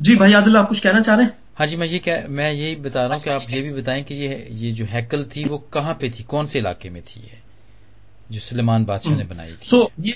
جی بھائی عادل آپ کچھ کہنا چاہ رہے ہیں؟ ہاں جی میں یہ کہ میں یہی بتا رہا ہوں کہ آپ یہ بھی بتائیں کہ یہ یہ جو ہیکل تھی وہ کہاں پہ تھی؟ کون سے علاقے میں تھی یہ؟ جو سلیمان بادشاہ نے بنائی تھی۔ سو یہ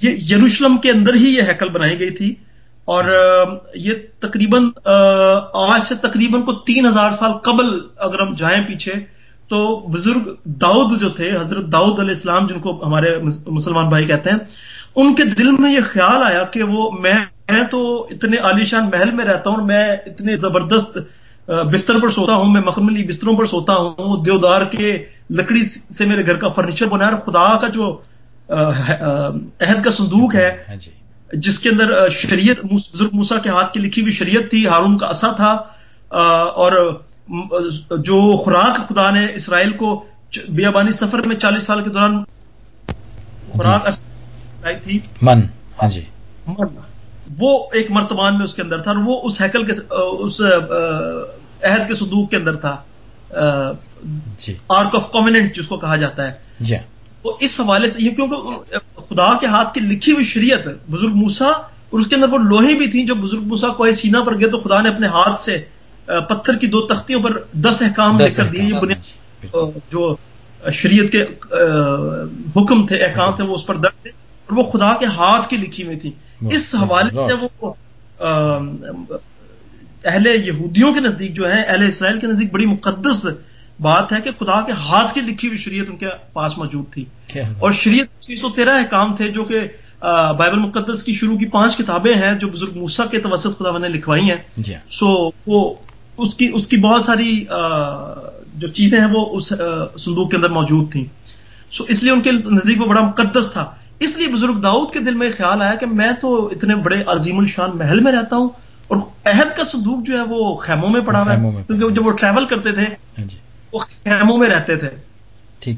یہ یروشلم کے اندر ہی یہ ہیکل بنائی گئی تھی اور یہ تقریباً آج سے تقریباً کو تین ہزار سال قبل اگر ہم جائیں پیچھے تو بزرگ داؤد جو تھے حضرت داؤد علیہ السلام جن کو ہمارے مسلمان بھائی کہتے ہیں ان کے دل میں یہ خیال آیا کہ وہ میں تو اتنے عالیشان محل میں رہتا ہوں میں اتنے زبردست بستر پر سوتا ہوں میں مخملی بستروں پر سوتا ہوں دیودار کے لکڑی سے میرے گھر کا فرنیچر بنا اور خدا کا جو عہد کا صندوق ہے ہاں جی۔ جس کے اندر شریعت بزرگ موسا کے ہاتھ کی لکھی ہوئی شریعت تھی ہارون کا اصا تھا اور جو خوراک خدا نے اسرائیل کو بیابانی سفر میں چالیس سال کے دوران خوراک جی۔ تھی من ہاں جی من وہ ایک مرتبان میں اس کے اندر تھا اور وہ اس ہیکل کے اس عہد کے صندوق کے اندر تھا جی۔ آرک آف کومنٹ جس کو کہا جاتا ہے۔ جی۔ تو اس حوالے سے یہ کیونکہ خدا کے ہاتھ کی لکھی ہوئی شریعت بزرگ موسا اور اس کے اندر وہ لوہے بھی تھیں جو بزرگ موسا کو سینا پر گئے تو خدا نے اپنے ہاتھ سے پتھر کی دو تختیوں پر دس احکام لے کر دیے یہ جو شریعت کے حکم تھے احکام تھے وہ اس پر درد تھے۔ اور وہ خدا کے ہاتھ کی لکھی ہوئی تھی۔ اس حوالے سے وہ اہل یہودیوں کے نزدیک جو ہے اہل اسرائیل کے نزدیک بڑی مقدس بات ہے کہ خدا کے ہاتھ کی لکھی ہوئی شریعت ان کے پاس موجود تھی۔ اور شریعت چھ سو تیرہ احکام تھے جو کہ بائبل مقدس کی شروع کی پانچ کتابیں ہیں جو بزرگ موسا کے توسط خدا نے لکھوائی ہیں۔ جی۔ سو وہ اس کی اس کی بہت ساری جو چیزیں ہیں وہ اس صندوق کے اندر موجود تھیں۔ سو اس لیے ان کے نزدیک وہ بڑا مقدس تھا۔ اس لیے بزرگ داؤد کے دل میں خیال آیا کہ میں تو اتنے بڑے عظیم الشان محل میں رہتا ہوں اور عہد کا صندوق جو ہے وہ خیموں میں پڑا ہوا ہے کیونکہ جب وہ ٹریول کرتے تھے ہاں جی۔ وہ خیموں میں رہتے تھے۔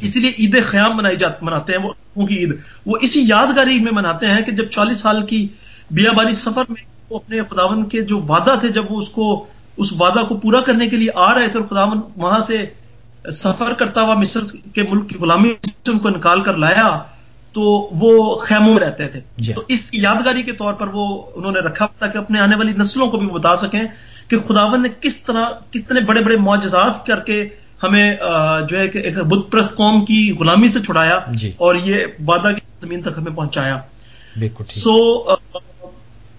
اسی لیے عید خیام منائی جات مناتے ہیں وہ کی عید۔ وہ اسی یادگاری میں مناتے ہیں کہ جب چالیس سال کی بیا بانی سفر میں وہ اپنے خداون کے جو وعدہ تھے جب وہ اس کو اس وعدہ کو پورا کرنے کے لیے آ رہے تھے اور خداون وہاں سے سفر کرتا ہوا مصر کے ملک کی غلامی کو نکال کر لایا تو وہ خیموں میں رہتے تھے۔ جی۔ تو اس یادگاری کے طور پر وہ انہوں نے رکھا تاکہ اپنے آنے والی نسلوں کو بھی وہ بتا سکیں کہ خداون نے کس طرح کتنے بڑے بڑے معجزات کر کے ہمیں جو ہے کہ ایک بدھ پرست قوم کی غلامی سے چھڑایا جی۔ اور یہ وعدہ کی زمین تک ہمیں پہنچایا۔ سو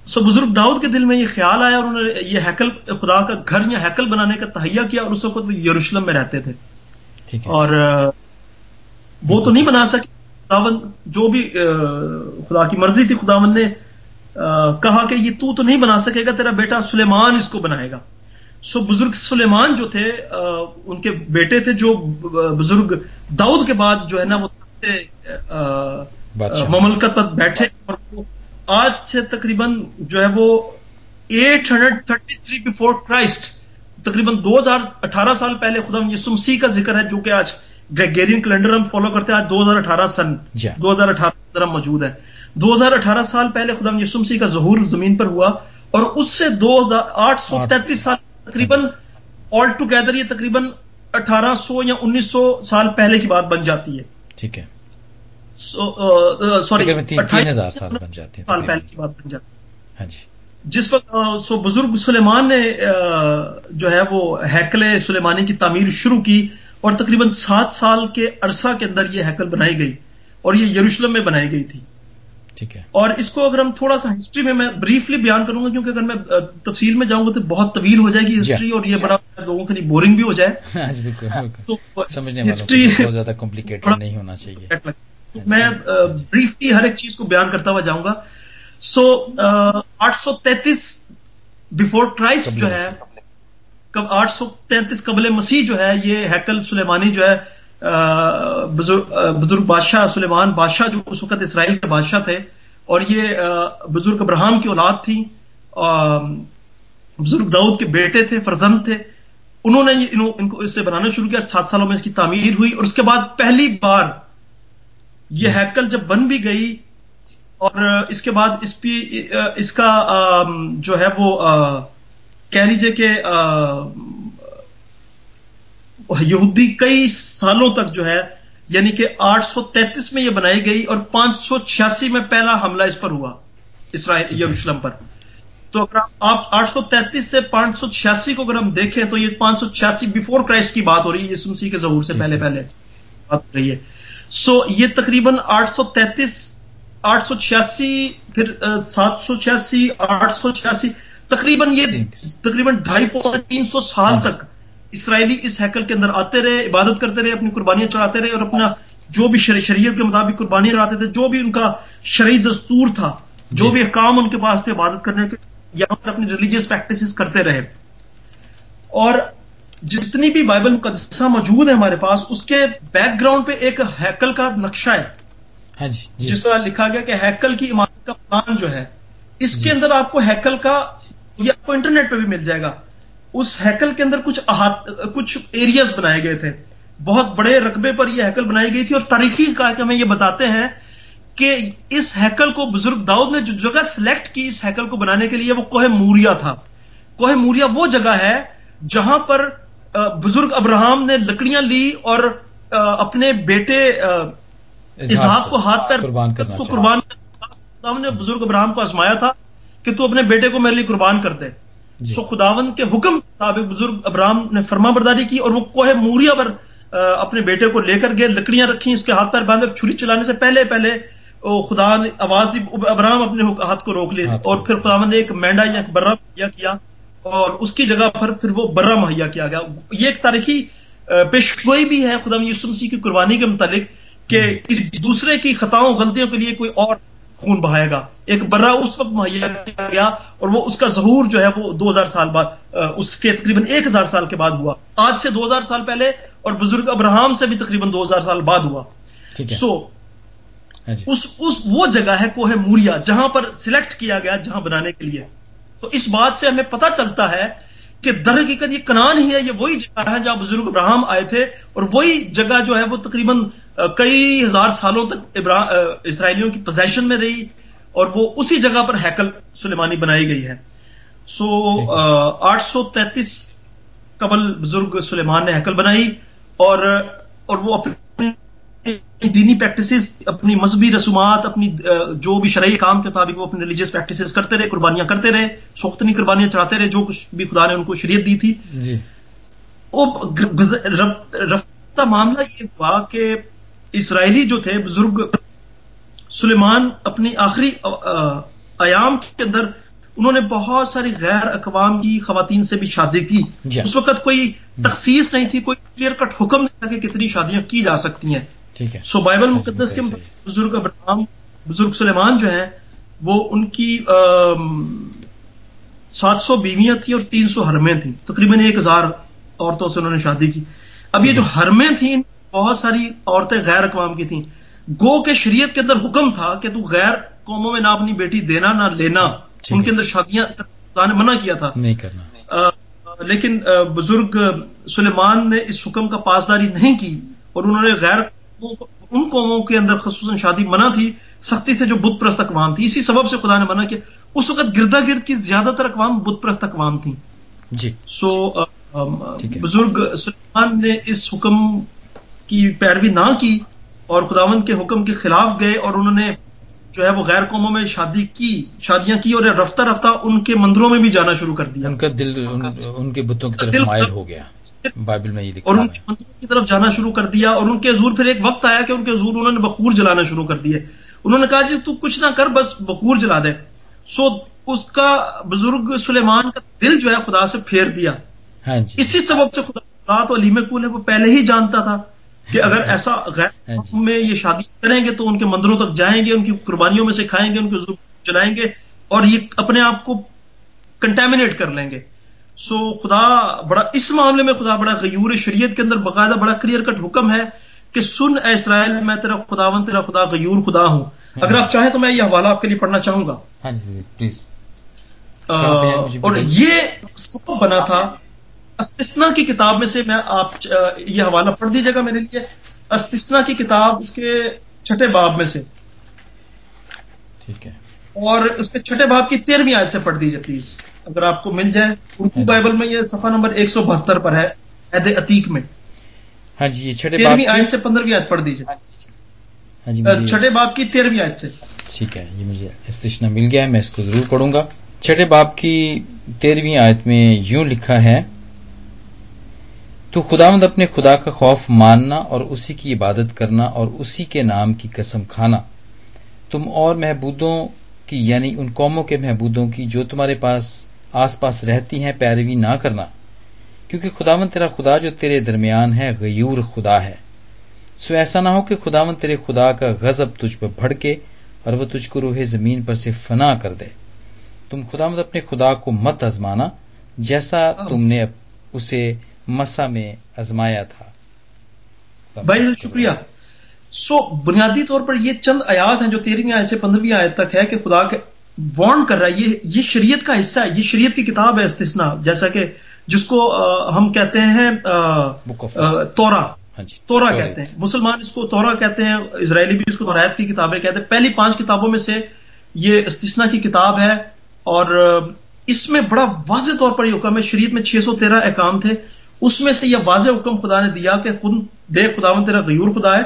سو بزرگ داؤد کے دل میں یہ خیال آیا اور انہوں نے یہ ہیکل خدا کا گھر یا ہیکل بنانے کا تہیا کیا اور اس وقت وہ یروشلم میں رہتے تھے۔ اور وہ تو نہیں بنا سکے۔ خداون جو بھی خدا کی مرضی تھی خداون نے کہا کہ یہ تو تو نہیں بنا سکے گا تیرا بیٹا سلیمان اس کو بنائے گا۔ سو بزرگ سلیمان جو تھے ان کے بیٹے تھے جو بزرگ داؤد کے بعد جو ہے نا وہ مملکت پر بیٹھے اور وہ آج سے تقریباً جو ہے وہ eight hundred thirty three before Christ تقریباً دو ہزار اٹھارہ سال پہلے خدا یسمسی کا ذکر ہے جو کہ آج گریگیرین کیلنڈر ہم فالو کرتے ہیں آج دو ہزار اٹھارہ سن جی۔ دو ہزار اٹھارہ موجود ہے۔ دو ہزار اٹھارہ سال پہلے خدا یسمسی کا ظہور زمین پر ہوا اور اس سے دو ہزار آٹھ سو تینتیس سال تقریباً آل ٹوگیدر یہ تقریباً اٹھارہ سو یا انیس سو سال پہلے کی بات بن جاتی ہے۔ ٹھیک ہے۔ سوری سال پہلے کی بات بن جاتی ہے۔ ہاں جی۔ جس وقت سو بزرگ سلیمان نے جو ہے وہ ہیکل سلیمانی کی تعمیر شروع کی۔ اور تقریباً سات سال کے عرصہ کے اندر یہ ہیکل بنائی گئی اور یہ یروشلم میں بنائی گئی تھی۔ ٹھیک ہے۔ اور اس کو اگر ہم تھوڑا سا ہسٹری میں میں بریفلی بیان کروں گا کیونکہ اگر میں تفصیل میں جاؤں گا تو بہت طویل ہو جائے گی ہسٹری اور یہ بڑا لوگوں کے لیے بورنگ بھی ہو جائے۔ ہسٹری زیادہ کمپلیکیٹڈ نہیں ہونا چاہیے۔ میں بریفلی ہر ایک چیز کو بیان کرتا ہوا جاؤں گا۔ سو آٹھ سو تینتیس بفور کرائسٹ جو ہے آٹھ سو تینتیس قبل مسیح جو ہے، یہ ہیکل سلیمانی جو ہے بزرگ بادشاہ سلیمان، بادشاہ جو اس وقت اسرائیل کے بادشاہ تھے، اور یہ بزرگ ابراہم کی اولاد تھی بزرگ داؤد کے بیٹے تھے، فرزند تھے۔ انہوں نے ان کو اس سے بنانا شروع کیا، سات سالوں میں اس کی تعمیر ہوئی، اور اس کے بعد پہلی بار یہ ہیکل جب بن بھی گئی، اور اس کے بعد اس پی، اس کا جو ہے وہ کہہ لیجیے کہ یہودی کئی سالوں تک جو ہے یعنی کہ آٹھ سو تینتیس میں یہ بنائی گئی اور پانچ سو چھیاسی میں پہلا حملہ اس پر ہوا اسرائیل یروشلم پر۔ تو اگر آپ آٹھ سو تینتیس سے پانچ سو چھیاسی کو اگر ہم دیکھیں تو یہ پانچ سو چھیاسی بفور کرائسٹ کی بات ہو رہی ہے یہ سمسی کے ظہور سے پہلے پہلے بات ہو رہی ہے۔ سو یہ تقریباً آٹھ سو تینتیس آٹھ سو چھیاسی پھر سات سو چھیاسی آٹھ سو چھیاسی تقریباً یہ تقریباً ڈھائی پوائنٹ تین سو سال تک اسرائیلی اس ہیکل کے اندر آتے رہے عبادت کرتے رہے اپنی قربانیاں چڑھاتے رہے اور اپنا جو بھی شریعت کے مطابق قربانی چڑھاتے تھے جو بھی ان کا شرعی دستور تھا جو بھی احکام ان کے پاس تھے عبادت کرنے کے یہاں پر اپنی ریلیجیس پریکٹس کرتے رہے اور جتنی بھی بائبل مقدسہ موجود ہے ہمارے پاس اس کے بیک گراؤنڈ پہ ایک ہیکل کا نقشہ ہے ہاں جی, جی۔ جس طرح لکھا گیا کہ ہیکل کی عمارت کا پلان جو ہے اس کے جی۔ اندر آپ کو ہیکل کا یہ آپ کو انٹرنیٹ پہ بھی مل جائے گا۔ اس ہیکل کے اندر کچھ کچھ ایریاز بنائے گئے تھے۔ بہت بڑے رقبے پر یہ ہیکل بنائی گئی تھی اور تاریخی کہ ہمیں یہ بتاتے ہیں کہ اس ہیکل کو بزرگ داؤد نے جو جگہ سلیکٹ کی اس ہیکل کو بنانے کے لیے وہ کوہ موریا تھا۔ کوہ موریا وہ جگہ ہے جہاں پر بزرگ ابراہم نے لکڑیاں لی اور اپنے بیٹے اسحاق کو ہاتھ پیر قربان نے بزرگ ابراہم کو آزمایا تھا۔ کہ تو اپنے بیٹے کو میرے لیے قربان کر دے۔ جی۔ سو خداون کے حکم مطابق بزرگ ابراہم نے فرما برداری کی اور وہ کوہ موریا پر اپنے بیٹے کو لے کر گئے لکڑیاں رکھی اس کے ہاتھ پیر باندھے چھری چلانے سے پہلے پہلے خدا نے آواز دی ابراہم اپنے ہاتھ کو روک لے۔ اور پھر خدا نے ایک مینڈا یا ایک برا مہیا کیا اور اس کی جگہ پر پھر وہ برا مہیا کیا گیا۔ یہ ایک تاریخی پیشگوئی بھی ہے خدا یوسف مسیح کی قربانی کے متعلق کہ کسی دوسرے کی خطاؤں غلطیوں کے لیے کوئی اور خون بہائے گا۔ ایک برا اس وقت مہیا کیا گیا اور وہ اس کا ظہور جو ہے وہ دو ہزار سال بعد اس کے تقریباً ایک ہزار سال کے بعد ہوا۔ آج سے دو ہزار سال پہلے اور بزرگ ابراہم سے بھی تقریباً دو ہزار سال بعد ہوا۔ سو ہاں جی۔ اس اس وہ جگہ ہے کوہ موریا جہاں پر سلیکٹ کیا گیا جہاں بنانے کے لیے۔ تو اس بات سے ہمیں پتا چلتا ہے کہ در حقیقت یہ کنان ہی ہے یہ وہی جگہ ہے جہاں بزرگ ابراہم آئے تھے اور وہی جگہ جو ہے وہ تقریباً کئی ہزار سالوں تک اسرائیلیوں کی پوزیشن میں رہی اور وہ اسی جگہ پر ہیکل سلیمانی بنائی گئی ہے۔ سو آٹھ سو تینتیس قبل بزرگ سلیمان نے ہیکل بنائی اور اور وہ اپنے دینی پریکٹسز اپنی مذہبی رسومات اپنی جو بھی شرعی کام کے مطابق وہ اپنی ریلیجیس پریکٹسز کرتے رہے قربانیاں کرتے رہے سوختنی قربانیاں چڑھاتے رہے جو کچھ بھی خدا نے ان کو شریعت دی تھی۔ جی۔ رفتہ معاملہ یہ ہوا کہ اسرائیلی جو تھے بزرگ سلیمان اپنی آخری ایام کے اندر انہوں نے بہت ساری غیر اقوام کی خواتین سے بھی شادی کی۔ جی۔ اس وقت کوئی تخصیص نہیں تھی کوئی کلیئر کٹ حکم نہیں تھا کہ کتنی شادیاں کی جا سکتی ہیں۔ سو بائبل مقدس کے بزرگ ابراہم بزرگ سلیمان جو ہیں وہ ان کی سات سو بیویاں تھیں اور تین سو حرمیں تھیں۔ تقریباً ایک ہزار عورتوں سے انہوں نے شادی کی۔ اب یہ جو حرمیں تھیں بہت ساری عورتیں غیر اقوام کی تھیں۔ گو کے شریعت کے اندر حکم تھا کہ تو غیر قوموں میں نہ اپنی بیٹی دینا نہ لینا۔ ان کے اندر شادیاں نے منع کیا تھا۔ نہیں کرنا۔ لیکن بزرگ سلیمان نے اس حکم کا پاسداری نہیں کی اور انہوں نے غیر ان قوموں کے اندر خصوصاً شادی منع تھی سختی سے جو بت پرست اقوام تھی۔ اسی سبب سے خدا نے منع کیا۔ اس وقت گردا گرد کی زیادہ تر اقوام بت پرست اقوام تھیں۔ جی۔ سو بزرگ سلمان نے اس حکم کی پیروی نہ کی اور خداون کے حکم کے خلاف گئے اور انہوں نے جو ہے وہ غیر قوموں میں شادی کی شادیاں کی اور رفتہ رفتہ ان کے مندروں میں بھی جانا شروع کر دیا۔ ان کا دل ان کے بتوں کی طرف مائل ہو گیا۔ بائبل میں یہ اور ان کے مندروں کی طرف جانا شروع کر دیا اور ان کے حضور پھر ایک وقت آیا کہ ان کے حضور انہوں نے بخور جلانا شروع کر دیے۔ انہوں نے کہا جی تو کچھ نہ کر بس بخور جلا دے۔ سو اس کا بزرگ سلیمان کا دل جو ہے خدا سے پھیر دیا۔ ہاں جی۔ اسی سبب سے خدا تو علیم کل ہے وہ پہلے ہی جانتا تھا۔ کہ اگر ایسا غیر ہاں جی۔ میں یہ شادی کریں گے تو ان کے مندروں تک جائیں گے ان کی قربانیوں میں سے کھائیں گے ان کے حضور چلائیں گے اور یہ اپنے آپ کو کنٹامنیٹ کر لیں گے۔ سو خدا بڑا اس معاملے میں خدا بڑا غیور شریعت کے اندر باقاعدہ بڑا کلیئر کٹ حکم ہے کہ سن اے اسرائیل میں تیرا خدا ون تیرا خدا غیور خدا ہوں۔ اگر آپ چاہیں تو میں یہ حوالہ آپ کے لیے پڑھنا چاہوں گا۔ ہاں جی، پلیز اور یہ سبب بنا تھا استثنا کی کتاب میں سے میں آپ یہ حوالہ پڑھ دیجیے گا میرے لیے۔ استثنا کی کتاب اس کے چھٹے باب میں سے۔ ٹھیک ہے۔ اور اس کے چھٹے باب کی تیرہویں آیت سے پڑھ دیجیے پلیز۔ اگر آپ کو مل جائے۔ اردو بائبل میں یہ صفحہ نمبر ایک سو بہتر پر ہے عید عتیق میں۔ ہاں جی تیرہویں آیت سے پندرہویں آیت پڑھ دیجیے ہاں جی چھٹے باپ کی تیرہویں آیت سے۔ ٹھیک ہے یہ مجھے استشنا مل گیا ہے میں اس کو ضرور پڑھوں گا۔ چھٹے باپ کی تیرہویں آیت میں یوں لکھا ہے تو خداوند اپنے خدا کا خوف ماننا اور اسی کی عبادت کرنا اور اسی کے نام کی قسم کھانا۔ تم اور محبودوں کی یعنی ان قوموں کے محبودوں کی جو تمہارے پاس آس پاس رہتی ہیں پیروی نہ کرنا۔ کیونکہ خداون تیرا خدا جو تیرے درمیان ہے غیور خدا ہے۔ سو ایسا نہ ہو کہ خداون تیرے خدا کا غضب تجھ پر بھڑکے اور وہ تجھ کو روح زمین پر سے فنا کر دے۔ تم خدا مت اپنے خدا کو مت ازمانا جیسا تم نے اسے مسا میں ازمایا تھا۔ بھائی شکریہ۔ سو بنیادی طور پر یہ چند آیات ہیں جو تیرہویں آیت سے پندرہویں آیت تک ہے کہ خدا کے وارن کر رہا ہے۔ یہ یہ شریعت کا حصہ ہے۔ یہ شریعت کی کتاب ہے استثنا جیسا کہ جس کو ہم کہتے ہیں تورا۔ ہاں جی، تورا کہتے ہیں۔ مسلمان اس کو تورا کہتے ہیں اسرائیلی بھی اس کو توریت کی کتابیں کہتے ہیں۔ پہلی پانچ کتابوں میں سے یہ استثنا کی کتاب ہے اور اس میں بڑا واضح طور پر یہ حکم ہے۔ شریعت میں چھ سو تیرہ احکام تھے۔ اس میں سے یہ واضح حکم خدا نے دیا کہ خود دے خدا میں تیرا غیور خدا ہے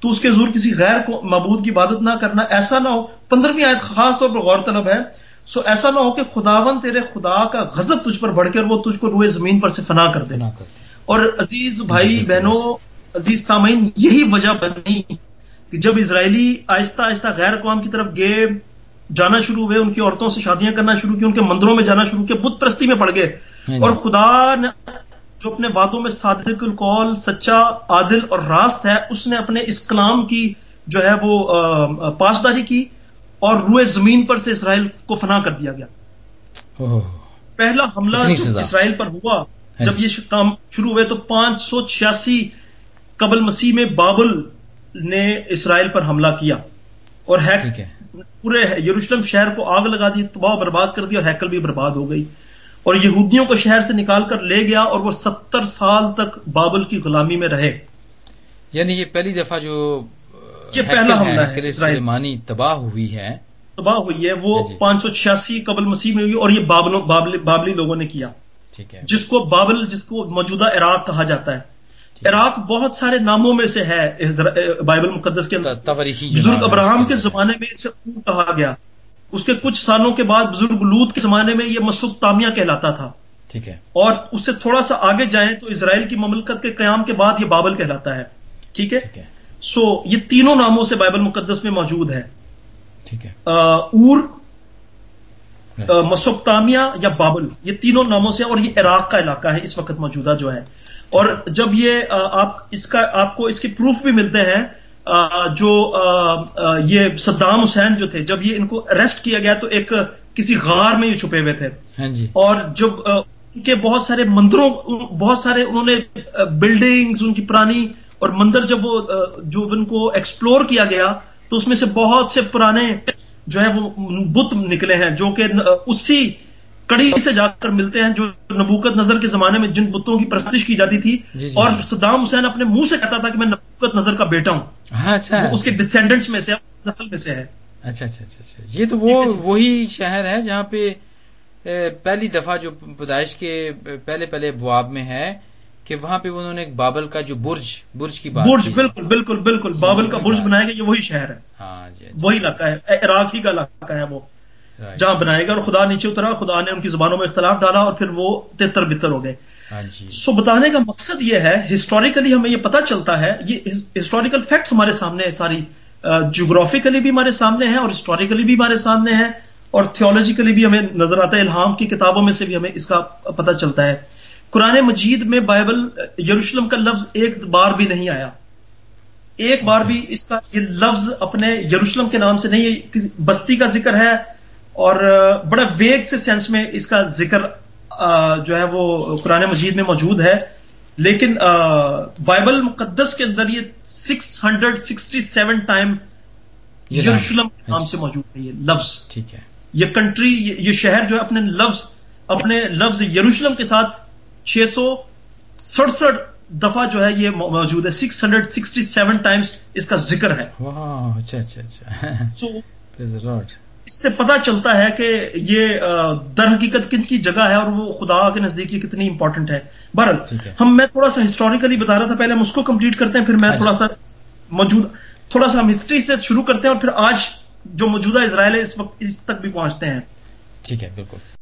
تو اس کے زور کسی غیر کو معبود کی عبادت نہ کرنا ایسا نہ ہو۔ پندرہویں آیت خاص طور پر غور طلب ہے۔ سو ایسا نہ ہو کہ خداون تیرے خدا کا غضب تجھ پر بڑھ کر وہ تجھ کو روئے زمین پر سے فنا کر دینا اور عزیز بھائی بہنوں عزیز سامعین یہی وجہ بنی کہ جب اسرائیلی آہستہ آہستہ غیر اقوام کی طرف گئے جانا شروع ہوئے ان کی عورتوں سے شادیاں کرنا شروع کی ان کے مندروں میں جانا شروع کیا بت پرستی میں پڑ گئے۔ ہاں جی۔ اور خدا نے جو اپنے باتوں میں صادق القول سچا عادل اور راست ہے اس نے اپنے اس کلام کی جو ہے وہ پاسداری کی اور روئے زمین پر سے اسرائیل کو فنا کر دیا گیا۔ پہلا حملہ اسرائیل پر ہوا ہاں جب جی۔ یہ کام شروع ہوئے تو پانچ سو چھیاسی قبل مسیح میں بابل نے اسرائیل پر حملہ کیا اور پورے یروشلم شہر کو آگ لگا دی تباہ برباد کر دی اور ہیکل بھی برباد ہو گئی۔ اور یہودیوں کو شہر سے نکال کر لے گیا اور وہ ستر سال تک بابل کی غلامی میں رہے۔ یعنی یہ پہلی دفعہ جو یہ پہلا حملہ ہے۔ سلیمانی تباہ ہوئی ہے۔ تباہ ہوئی ہے وہ جی، جی۔ پانچ سو چھیاسی قبل مسیح میں ہوئی اور یہ بابلی لوگوں نے کیا۔ جس کو بابل جس کو موجودہ عراق کہا جاتا ہے۔ عراق بہت سارے ناموں میں سے ہے بائبل مقدس کے بزرگ ابراہم کے زمانے میں اسے کہا گیا۔ اس کے کچھ سالوں کے بعد بزرگ لوت کے زمانے میں یہ مسوخ تامیہ کہلاتا تھا۔ ٹھیک ہے۔ اور اس سے تھوڑا سا آگے جائیں تو اسرائیل کی مملکت کے قیام کے بعد یہ بابل کہلاتا ہے۔ ٹھیک ہے؟ سو یہ تینوں ناموں سے بائبل مقدس میں موجود ہے۔ ٹھیک ہے۔ اور مسوختامیہ یا بابل یہ تینوں ناموں سے اور یہ عراق کا علاقہ ہے اس وقت موجودہ جو ہے۔ اور جب یہ آپ اس کا آپ کو اس کے پروف بھی ملتے ہیں جو یہ صدام حسین جو تھے جب یہ ان کو اریسٹ کیا گیا تو ایک کسی غار میں یہ چھپے ہوئے تھے۔ ہاں جی۔ اور جب ان کے بہت سارے مندروں بہت سارے انہوں نے بلڈنگز ان کی پرانی اور مندر جب وہ جو ان کو ایکسپلور کیا گیا تو اس میں سے بہت سے پرانے جو ہے وہ بت نکلے ہیں جو کہ اسی کڑی سے جا کر ملتے ہیں جو نبوکت نظر کے زمانے میں جن بتوں کی پرستش کی جاتی تھی۔ جی، جی، اور۔ صدام حسین اپنے منہ سے کہتا تھا کہ میں نبوکت نظر کا بیٹا ہوں۔ ہاں، اچھا۔ اس کے ڈسینڈنٹس میں سے نسل میں سے ہے۔ اچھا اچھا اچھا, اچھا۔ یہ تو وہ وہی شہر ہے جہاں پہ پہلی دفعہ جو پیدائش کے پہلے پہلے بواب میں ہے کہ وہاں پہ انہوں نے ایک بابل کا جو برج برج کی بات برج بالکل بالکل بالکل۔ بابل کا برج بنایا گیا یہ وہی شہر ہے۔ ہاں جی۔ وہی علاقہ ہے عراق ہی کا علاقہ ہے وہ۔ جہاں بنائے گا اور خدا نیچے اترا خدا نے ان کی زبانوں میں اختلاف ڈالا اور پھر وہ تتر بتر ہو گئے۔ ہاں جی۔ سو بتانے کا مقصد یہ ہے ہسٹوریکلی ہمیں یہ پتا چلتا ہے یہ ہسٹوریکل فیکٹس ہمارے سامنے ہے ساری جیوگرافیکلی بھی ہمارے سامنے ہے اور ہسٹوریکلی بھی ہمارے سامنے ہے اور تھیولوجیکلی بھی ہمیں نظر آتا ہے الہام کی کتابوں میں سے بھی ہمیں اس کا پتہ چلتا ہے۔ قرآن مجید میں بائبل یروشلم کا لفظ ایک بار بھی نہیں آیا۔ ایک بار بھی اس کا یہ لفظ اپنے یروشلم کے نام سے نہیں بستی کا ذکر ہے اور بڑا ویگ سے سینس میں اس کا ذکر جو ہے وہ قرآن مجید میں موجود ہے۔ لیکن بائبل مقدس کے اندر یہ six hundred sixty seven time یروشلم نام سے موجود ہے یہ لفظ۔ ٹھیک ہے۔ یہ کنٹری یہ شہر جو ہے اپنے لفظ اپنے لفظ یروشلم کے ساتھ چھ سو سڑسٹھ دفعہ جو ہے یہ موجود ہے۔ Six hundred sixty seven times اس کا ذکر ہے۔ اچھا اچھا اچھا۔ اس سے پتا چلتا ہے کہ یہ در حقیقت کن کی جگہ ہے اور وہ خدا کے نزدیک یہ کتنی امپورٹنٹ ہے۔ بہرحال ہم میں تھوڑا سا ہسٹوریکلی بتا رہا تھا پہلے ہم اس کو کمپلیٹ کرتے ہیں پھر میں تھوڑا سا موجود تھوڑا سا ہم ہسٹری سے شروع کرتے ہیں اور پھر آج جو موجودہ اسرائیل ہے اس وقت اس تک بھی پہنچتے ہیں۔ ٹھیک ہے بالکل۔